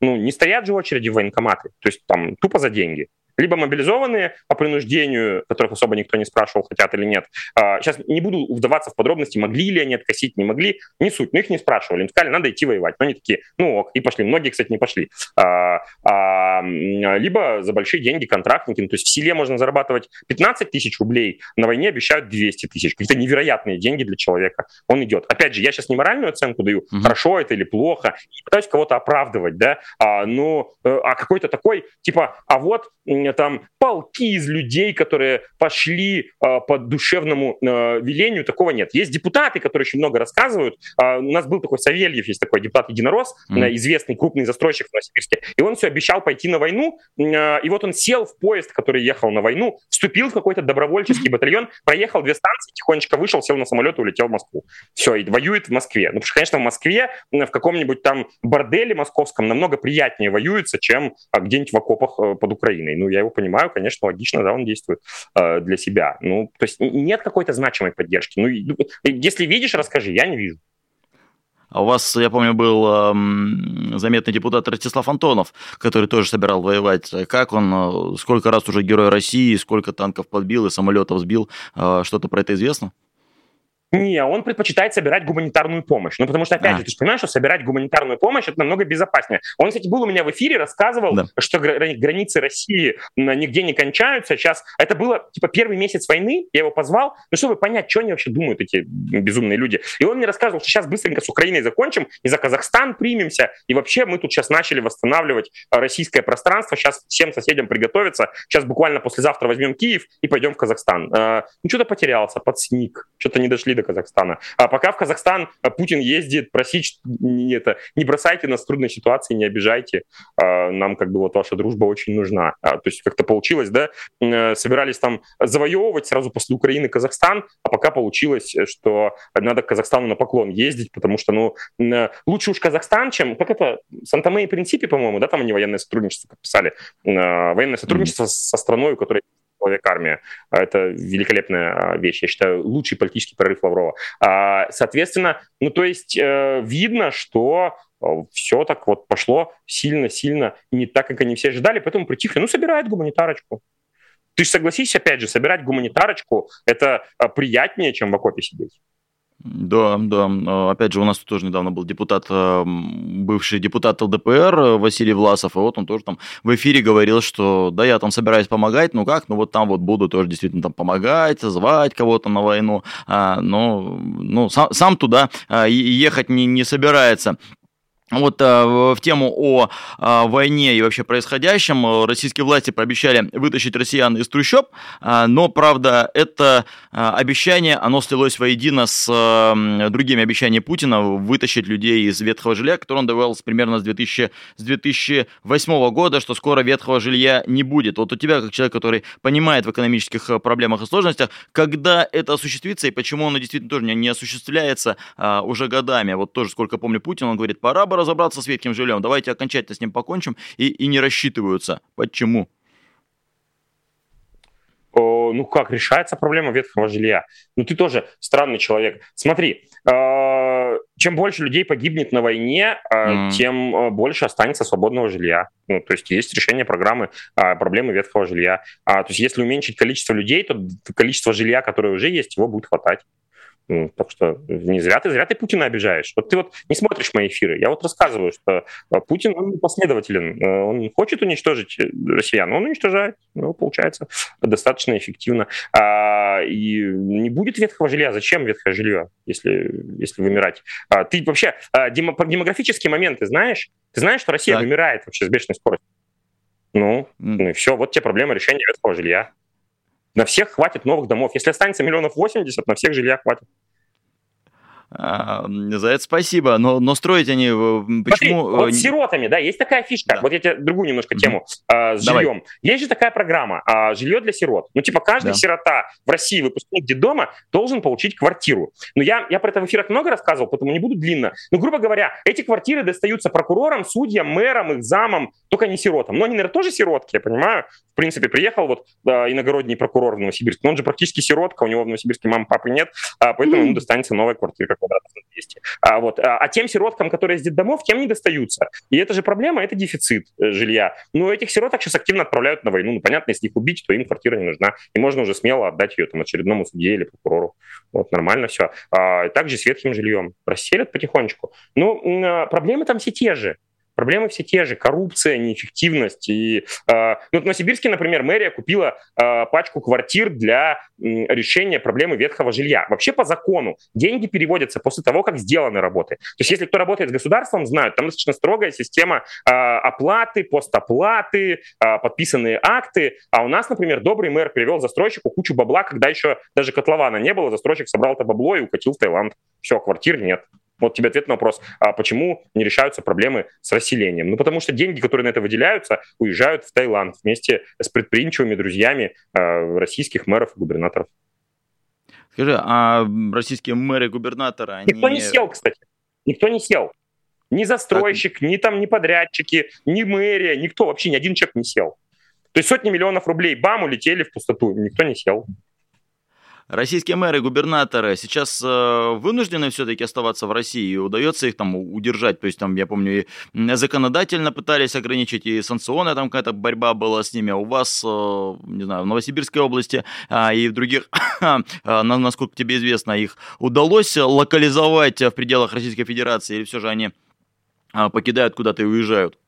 Ну, не стоят же очереди в военкоматы, то есть там тупо за деньги либо мобилизованные по принуждению, которых особо никто не спрашивал, хотят или нет. Сейчас а, не буду вдаваться в подробности, могли ли они откосить, не могли, не суть, но их не спрашивали. Им сказали, надо идти воевать. Но они такие, ну ок, и пошли. Многие, кстати, не пошли. А, а, либо за большие деньги контрактники. Ну, то есть в селе можно зарабатывать 15 тысяч рублей, на войне обещают 200 тысяч. Какие-то невероятные деньги для человека. Он идет. Опять же, я сейчас не моральную оценку даю, mm-hmm. хорошо это или плохо, и пытаюсь кого-то оправдывать, да, а, ну, э, а какой-то такой, типа, а вот там полки из людей, которые пошли э, по душевному э, велению, такого нет. Есть депутаты, которые очень много рассказывают. Э, у нас был такой Савельев, есть такой депутат Единорос, mm. известный крупный застройщик в Новосибирске, и он все обещал пойти на войну, э, и вот он сел в поезд, который ехал на войну, вступил в какой-то добровольческий батальон, проехал две станции, тихонечко вышел, сел на самолет и улетел в Москву. Все, и воюет в Москве. Ну, потому что, конечно, в Москве, в каком-нибудь там борделе московском намного приятнее воюется, чем где-нибудь в окопах э, под Украиной. Ну, я его понимаю, конечно, логично, да, он действует э, для себя. Ну, то есть нет какой-то значимой поддержки. Ну, если видишь, расскажи, я не вижу. А у вас, я помню, был э, заметный депутат Ростислав Антонов, который тоже собирал воевать. Как он, э, сколько раз уже герой России, сколько танков подбил и самолетов сбил, э, что-то про это известно? Не, он предпочитает собирать гуманитарную помощь. Ну, потому что, опять а. же, ты же понимаешь, что собирать гуманитарную помощь это намного безопаснее. Он, кстати, был у меня в эфире, рассказывал, да. что границы России нигде не кончаются. Сейчас это было, типа, первый месяц войны, я его позвал, ну, чтобы понять, что они вообще думают, эти безумные люди. И он мне рассказывал, что сейчас быстренько с Украиной закончим, и за Казахстан примемся, и вообще мы тут сейчас начали восстанавливать российское пространство, сейчас всем соседям приготовиться, сейчас буквально послезавтра возьмем Киев и пойдем в Казахстан. А, ну, что-то потерялся, подсник, что-то не дошли до Казахстана. А пока в Казахстан э, Путин ездит просить, не, это, не бросайте нас в трудной ситуации, не обижайте. А, нам как бы вот ваша дружба очень нужна. А, то есть как-то получилось, да, э, собирались там завоевывать сразу после Украины Казахстан, а пока получилось, что надо к Казахстану на поклон ездить, потому что, ну, э, лучше уж Казахстан, чем, как это, Санта-Мэй и Принципе, по-моему, да, там они военное сотрудничество подписали, военное сотрудничество mm-hmm. со страной, у которой человек армия. Это великолепная а, вещь. Я считаю, лучший политический прорыв Лаврова. А, соответственно, ну то есть э, видно, что э, все так вот пошло сильно-сильно не так, как они все ожидали, поэтому притихли. Ну, собирает гуманитарочку. Ты же согласись, опять же, собирать гуманитарочку – это приятнее, чем в окопе сидеть. Да, да. А, опять же, у нас тоже недавно был депутат, а, бывший депутат ЛДПР э, Василий Власов, и вот он тоже там в эфире говорил, что да, я там собираюсь помогать, ну как, ну вот там вот буду тоже действительно там помогать, звать кого-то на войну, а, но ну, сам, сам туда ехать не, не собирается. Вот а, в тему о а, войне и вообще происходящем э, российские власти пообещали вытащить россиян из трущоб, но, правда, это обещание, оно слилось воедино с а, другими обещаниями Путина вытащить людей из ветхого жилья, которое он давал примерно с, 2000, с 2008 года, что скоро ветхого жилья не будет. Вот у тебя, как человек, который понимает в экономических э, проблемах и сложностях, когда это осуществится и почему оно действительно тоже не, не осуществляется уже годами. Вот тоже, сколько помню, Путин, он говорит, пора бы разобраться с ветхим жильем, давайте окончательно с ним покончим, и, и не рассчитываются. Почему? ну как решается проблема ветхого жилья? Ну ты тоже странный человек. Смотри, э, чем больше людей погибнет на войне, mm. тем э, больше останется свободного жилья. Ну, то есть есть решение программы проблемы ветхого жилья. А, то есть если уменьшить количество людей, то количество жилья, которое уже есть, его будет хватать. Так что не зря ты, зря ты Путина обижаешь. Вот ты вот не смотришь мои эфиры. Я вот рассказываю, что а, Путин, он последователен. Э, он хочет уничтожить э, россиян, он уничтожает. Ну, получается, достаточно эффективно. А, и не будет ветхого жилья. Зачем ветхое жилье, если, если вымирать? А, ты вообще а, демо, демографические моменты знаешь? Ты знаешь, что Россия так. вымирает вообще с бешеной скоростью? Ну, mm. ну и все, вот тебе проблема решения ветхого жилья. На всех хватит новых домов. Если останется миллионов 80, на всех жилья хватит. А, за это спасибо, но, но строить они э, почему... Смотри, вот с сиротами, да, есть такая фишка, да. вот я тебе другую немножко тему mm-hmm. с Давай. жильем. Есть же такая программа, а, жилье для сирот. Ну, типа, каждый да. сирота в России, выпускник детдома, должен получить квартиру. Но я, я про это в эфирах много рассказывал, поэтому не буду длинно. Но, грубо говоря, эти квартиры достаются прокурорам, судьям, мэрам, их замам, только не сиротам. Но они, наверное, тоже сиротки, я понимаю. В принципе, приехал вот да, иногородний прокурор в Новосибирск, но он же практически сиротка, у него в Новосибирске мамы, папы нет, а поэтому mm-hmm. ему достанется новая квартира квадратов на 200. А, вот. а, а тем сироткам, которые из детдомов, тем не достаются. И это же проблема, это дефицит э, жилья. Но этих сироток сейчас активно отправляют на войну. Ну, понятно, если их убить, то им квартира не нужна. И можно уже смело отдать ее там, очередному судье или прокурору. Вот, нормально все. А, также с ветхим жильем. Расселят потихонечку. Ну, а, проблемы там все те же. Проблемы все те же. Коррупция, неэффективность. И, э, ну, в Новосибирске, например, мэрия купила э, пачку квартир для э, решения проблемы ветхого жилья. Вообще по закону деньги переводятся после того, как сделаны работы. То есть если кто работает с государством, знают, там достаточно строгая система э, оплаты, постоплаты, э, подписанные акты. А у нас, например, добрый мэр привел застройщику кучу бабла, когда еще даже котлована не было, застройщик собрал это бабло и укатил в Таиланд. Все, квартир нет. Вот тебе ответ на вопрос, а почему не решаются проблемы с расселением? Ну, потому что деньги, которые на это выделяются, уезжают в Таиланд вместе с предприимчивыми друзьями э, российских мэров и губернаторов. Скажи, а российские мэры и губернаторы, они... Никто не сел, кстати. Никто не сел. Ни застройщик, ни там, ни подрядчики, ни мэрия, никто, вообще ни один человек не сел. То есть сотни миллионов рублей бам улетели в пустоту, никто не сел. Российские мэры, губернаторы сейчас э, вынуждены все-таки оставаться в России, и удается их там удержать. То есть там, я помню, и законодательно пытались ограничить, и санкционная там какая-то борьба была с ними. А у вас, э, не знаю, в Новосибирской области э, и в других, э, насколько тебе известно, их удалось локализовать в пределах Российской Федерации, или все же они э, покидают куда-то и уезжают?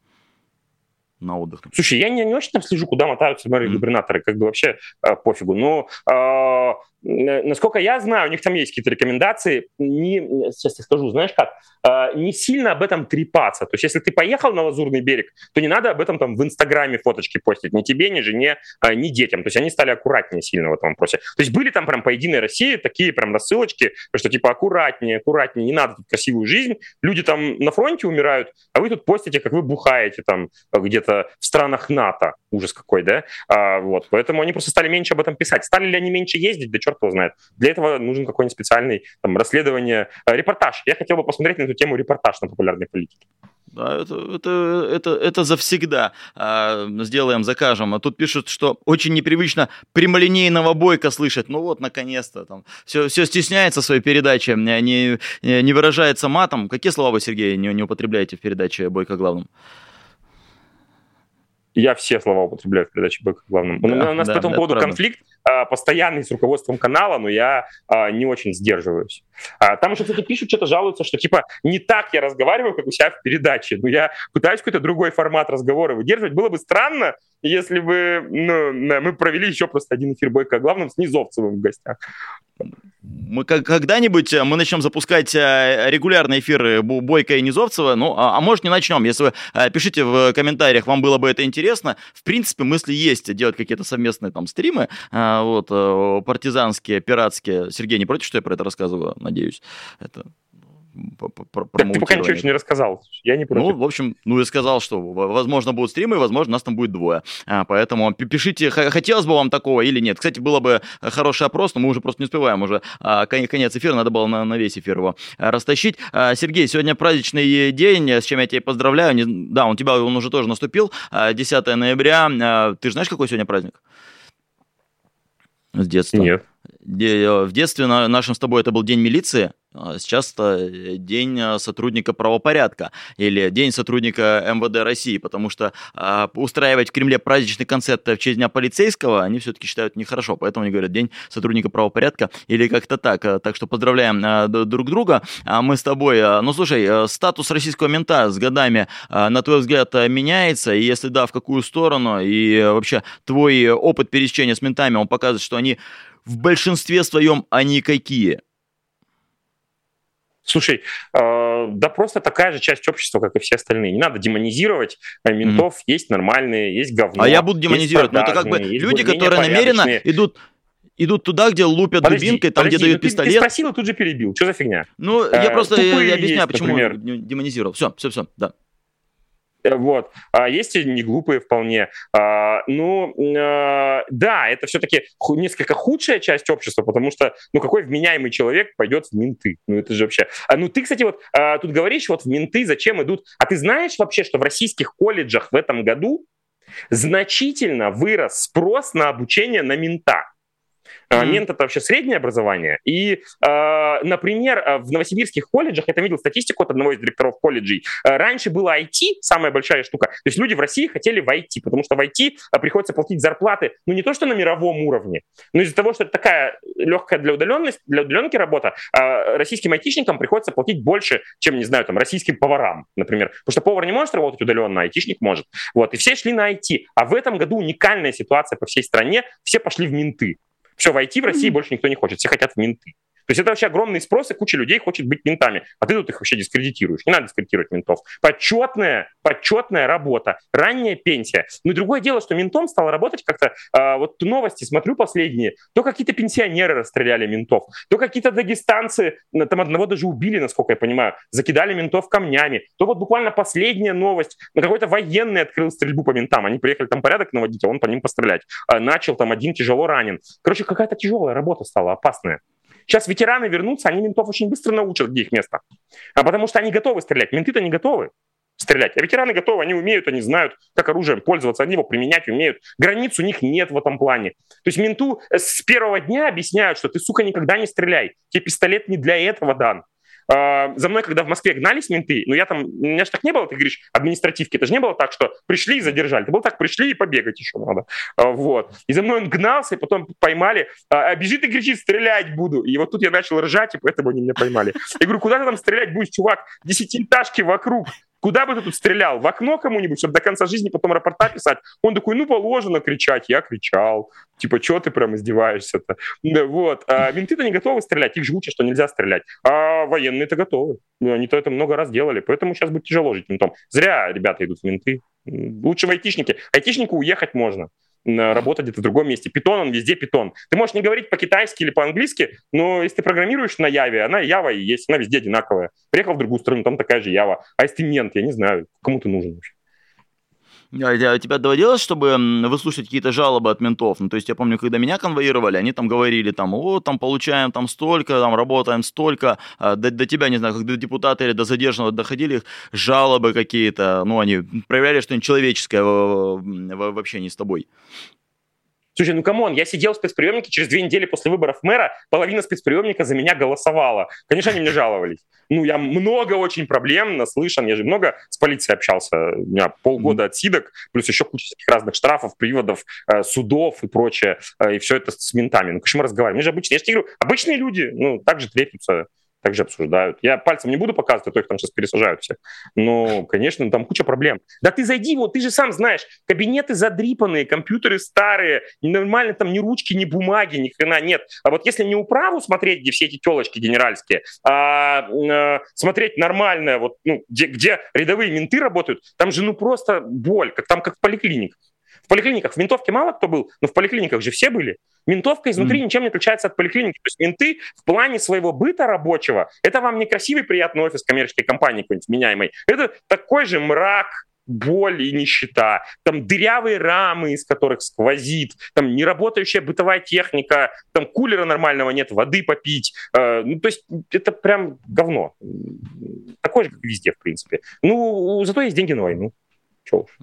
на отдых. Слушай, я не, не очень там слежу, куда мотаются мэры и губернаторы, как бы вообще э, пофигу. Но э, насколько я знаю, у них там есть какие-то рекомендации. Не, сейчас я скажу, знаешь как, э, не сильно об этом трепаться. То есть если ты поехал на Лазурный берег, то не надо об этом там в Инстаграме фоточки постить. Ни тебе, ни жене, э, ни детям. То есть они стали аккуратнее сильно в этом вопросе. То есть были там прям по Единой России такие прям рассылочки, что типа аккуратнее, аккуратнее, не надо тут красивую жизнь. Люди там на фронте умирают, а вы тут постите, как вы бухаете там где-то в странах НАТО. Ужас какой, да? А, вот, поэтому они просто стали меньше об этом писать. Стали ли они меньше ездить? Да черт его знает. Для этого нужен какой-нибудь специальный там, расследование, э, репортаж. Я хотел бы посмотреть на эту тему репортаж на популярной политике. Да, это, это, это, это завсегда. А, сделаем, закажем. А тут пишут, что очень непривычно прямолинейного бойка слышать. Ну вот, наконец-то. Там все, все стесняется своей передаче, не, не выражается матом. Какие слова вы, Сергей, не, не употребляете в передаче бойка главным? Я все слова употребляю в передаче «Бэк» главным. У нас да, по этому поводу правда. конфликт постоянный с руководством канала, но я а, не очень сдерживаюсь. А, там еще, кстати, пишут, что-то жалуются, что типа не так я разговариваю, как у себя в передаче. Но я пытаюсь какой-то другой формат разговора выдерживать. Было бы странно, если бы ну, мы провели еще просто один эфир «Бойко» главным с Низовцевым в гостях мы когда-нибудь э, мы начнем запускать э, регулярные эфиры Бойко и Низовцева, ну, а, а может не начнем. Если вы э, пишите в комментариях, вам было бы это интересно. В принципе, мысли есть делать какие-то совместные там стримы, вот, партизанские, пиратские. Сергей, не против, что я про это рассказываю, надеюсь? Это так ты пока ничего еще не рассказал. Я не против. Ну, в общем, ну я сказал, что возможно будут стримы, возможно нас там будет двое. А, поэтому пишите, хотелось бы вам такого или нет. Кстати, было бы хороший опрос, но мы уже просто не успеваем. Уже а, конец эфира, надо было на, на весь эфир его а, растащить. А, Сергей, сегодня праздничный день, с чем я тебя поздравляю. Не, да, он у тебя он уже тоже наступил. 10 ноября. Ты же знаешь, какой сегодня праздник? С детства. Нет. В детстве нашим с тобой это был День милиции, а сейчас это э, день э, сотрудника правопорядка или день сотрудника МВД России, потому что э, устраивать в Кремле праздничный концерт в честь Дня полицейского они все-таки считают нехорошо, поэтому они говорят день сотрудника правопорядка или как-то так. Так что поздравляем э, друг друга. А мы с тобой, э, ну слушай, э, статус российского мента с годами, э, на твой взгляд, меняется, и если да, в какую сторону, и вообще твой опыт пересечения с ментами, он показывает, что они в большинстве своем они какие? Слушай, э, да просто такая же часть общества, как и все остальные. Не надо демонизировать э, ментов. Mm-hmm. Есть нормальные, есть говно. А я буду демонизировать. Но это как бы люди, которые намеренно идут идут туда, где лупят подожди, дубинкой, там, подожди, где дают пистолет. Ты, ты спросил и тут же перебил. Что за фигня? Ну, э, я просто я объясняю, есть, почему например. демонизировал. Все, все, все, да. Э, вот. А есть и не глупые вполне. А, ну, а, да, это все-таки несколько худшая часть общества, потому что, ну, какой вменяемый человек пойдет в менты? Ну, это же вообще... А, ну, ты, кстати, вот а, тут говоришь, вот в менты зачем идут... А ты знаешь вообще, что в российских колледжах в этом году значительно вырос спрос на обучение на мента? Mm-hmm. Мент это вообще среднее образование. И, например, в новосибирских колледжах, я там видел статистику от одного из директоров колледжей, раньше было IT, самая большая штука. То есть люди в России хотели в IT, потому что в IT приходится платить зарплаты, ну не то что на мировом уровне, но из-за того, что это такая легкая для удаленности, для удаленки работа, российским айтишникам приходится платить больше, чем, не знаю, там, российским поварам, например. Потому что повар не может работать удаленно, а айтишник может. Вот. И все шли на IT. А в этом году уникальная ситуация по всей стране. Все пошли в менты. Все, в IT в России больше никто не хочет. Все хотят в менты. То есть это вообще огромный спрос, и куча людей хочет быть ментами. А ты тут их вообще дискредитируешь. Не надо дискредитировать ментов. Почетная, почетная работа. Ранняя пенсия. Ну и другое дело, что ментом стал работать как-то... А, вот новости смотрю последние. То какие-то пенсионеры расстреляли ментов, то какие-то дагестанцы, там одного даже убили, насколько я понимаю, закидали ментов камнями. То вот буквально последняя новость. На какой-то военный открыл стрельбу по ментам. Они приехали там порядок наводить, а он по ним пострелять. А, начал там один тяжело ранен. Короче, какая-то тяжелая работа стала, опасная. Сейчас ветераны вернутся, они ментов очень быстро научат, где их место. А потому что они готовы стрелять. Менты-то не готовы стрелять. А ветераны готовы, они умеют, они знают, как оружием пользоваться, они его применять умеют. Границ у них нет в этом плане. То есть менту с первого дня объясняют, что ты, сука, никогда не стреляй. Тебе пистолет не для этого дан. А, за мной, когда в Москве гнались менты, ну я там, у меня же так не было, ты говоришь, административки, это же не было так, что пришли и задержали, это было так, пришли и побегать еще надо, а, вот. И за мной он гнался, и потом поймали, а, бежит и кричит, стрелять буду. И вот тут я начал ржать, и поэтому они меня поймали. Я говорю, куда ты там стрелять будешь, чувак? Десятиэтажки вокруг. Куда бы ты тут стрелял? В окно кому-нибудь, чтобы до конца жизни потом рапорта писать? Он такой, ну, положено кричать. Я кричал. Типа, что ты прям издеваешься-то? Вот. А менты-то не готовы стрелять. Их же учат, что нельзя стрелять. А военные-то готовы. Они-то это много раз делали. Поэтому сейчас будет тяжело жить ментом. Зря ребята идут в менты. Лучше в айтишнике. Айтишнику уехать можно работать где-то в другом месте. Питон, он везде питон. Ты можешь не говорить по-китайски или по-английски, но если ты программируешь на Яве, она Ява и есть, она везде одинаковая. Приехал в другую страну, там такая же Ява. А если ты мент, я не знаю, кому ты нужен вообще. А тебя доводилось, чтобы выслушать какие-то жалобы от ментов? Ну, то есть я помню, когда меня конвоировали, они там говорили, там, о, там получаем там столько, там работаем столько. А до, до тебя, не знаю, как до депутата или до задержанного доходили их жалобы какие-то, ну, они проявляли что-нибудь человеческое в, в, в общении с тобой. Слушай, ну come on, я сидел в спецприемнике, через две недели после выборов мэра половина спецприемника за меня голосовала. Конечно, они мне жаловались. Ну, я много очень проблем наслышан, я же много с полицией общался. У меня полгода отсидок, плюс еще куча разных штрафов, приводов, э, судов и прочее. Э, и все это с ментами. Ну, конечно, мы разговариваем. Мы же обычные, я же тебе говорю, обычные люди, ну, так же трепятся также обсуждают. Я пальцем не буду показывать, а то их там сейчас пересажают все. Но, конечно, там куча проблем. Да ты зайди, вот ты же сам знаешь, кабинеты задрипанные, компьютеры старые, нормально там ни ручки, ни бумаги, ни хрена нет. А вот если не управу смотреть, где все эти телочки генеральские, а э, смотреть нормально, вот, ну, где, где рядовые менты работают, там же ну просто боль, как там как в поликлиниках поликлиниках в ментовке мало кто был, но в поликлиниках же все были. Ментовка изнутри mm. ничем не отличается от поликлиники. То есть менты в плане своего быта рабочего, это вам не красивый приятный офис коммерческой компании какой-нибудь меняемой. Это такой же мрак, боль и нищета, там дырявые рамы, из которых сквозит, там неработающая бытовая техника, там кулера нормального нет, воды попить. Э, ну, то есть это прям говно. Такое же, как везде, в принципе. Ну, зато есть деньги на войну. Чего уж.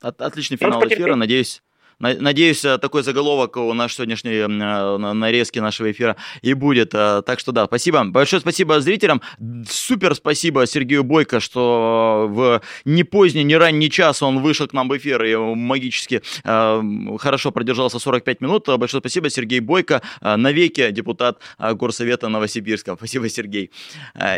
От, отличный финал эфира, надеюсь. Надеюсь, э, такой заголовок у нас сегодняшней э, нарезки нашего эфира и будет. Э, так что да, спасибо. Большое спасибо зрителям. Супер спасибо Сергею Бойко, что в не поздний, не ранний час он вышел к нам в эфир и магически хорошо продержался 45 минут. Большое спасибо, Сергей Бойко, навеки депутат Горсовета Новосибирска. Спасибо, Сергей.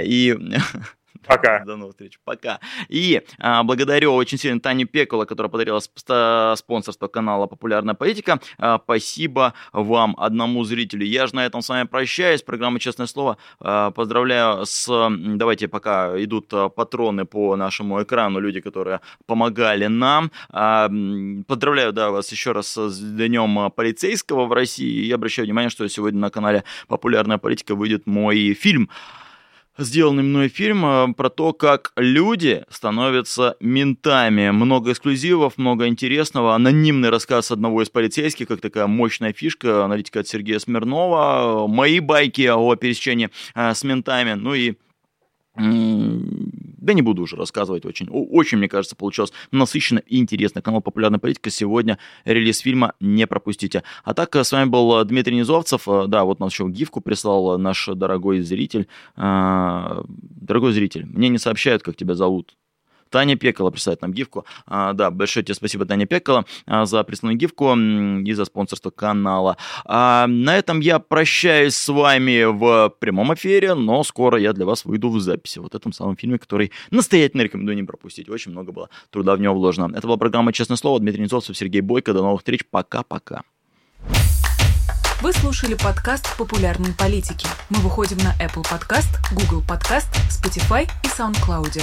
И Пока. До новых встреч. Пока. И а, благодарю очень сильно Таню Пекула, которая подарила спонсорство канала «Популярная политика». А, спасибо вам, одному зрителю. Я же на этом с вами прощаюсь. Программа «Честное слово». А, поздравляю с... Давайте пока идут а, патроны по нашему экрану, люди, которые помогали нам. А, поздравляю, да, вас еще раз с Днем полицейского в России. И обращаю внимание, что сегодня на канале «Популярная политика» выйдет мой фильм сделанный мной фильм э, про то, как люди становятся ментами. Много эксклюзивов, много интересного. Анонимный рассказ одного из полицейских, как такая мощная фишка, аналитика от Сергея Смирнова. Мои байки о пересечении э, с ментами. Ну и Да не буду уже рассказывать, очень, очень, мне кажется, получилось насыщенно и интересно. Канал «Популярная политика» сегодня релиз фильма не пропустите. А так, с вами был Дмитрий Низовцев. Да, вот нас еще гифку прислал наш дорогой зритель. Дорогой зритель, мне не сообщают, как тебя зовут. Таня Пекала присылает нам гифку. А, да, большое тебе спасибо, Таня Пекала, а, за присланную гифку и за спонсорство канала. А, на этом я прощаюсь с вами в прямом эфире, но скоро я для вас выйду в записи. Вот этом самом фильме, который настоятельно рекомендую не пропустить. Очень много было труда в него вложено. Это была программа «Честное слово». Дмитрий Низовцев, Сергей Бойко. До новых встреч. Пока-пока. Вы слушали подкаст «Популярные политики». Мы выходим на Apple Podcast, Google Podcast, Spotify и SoundCloud.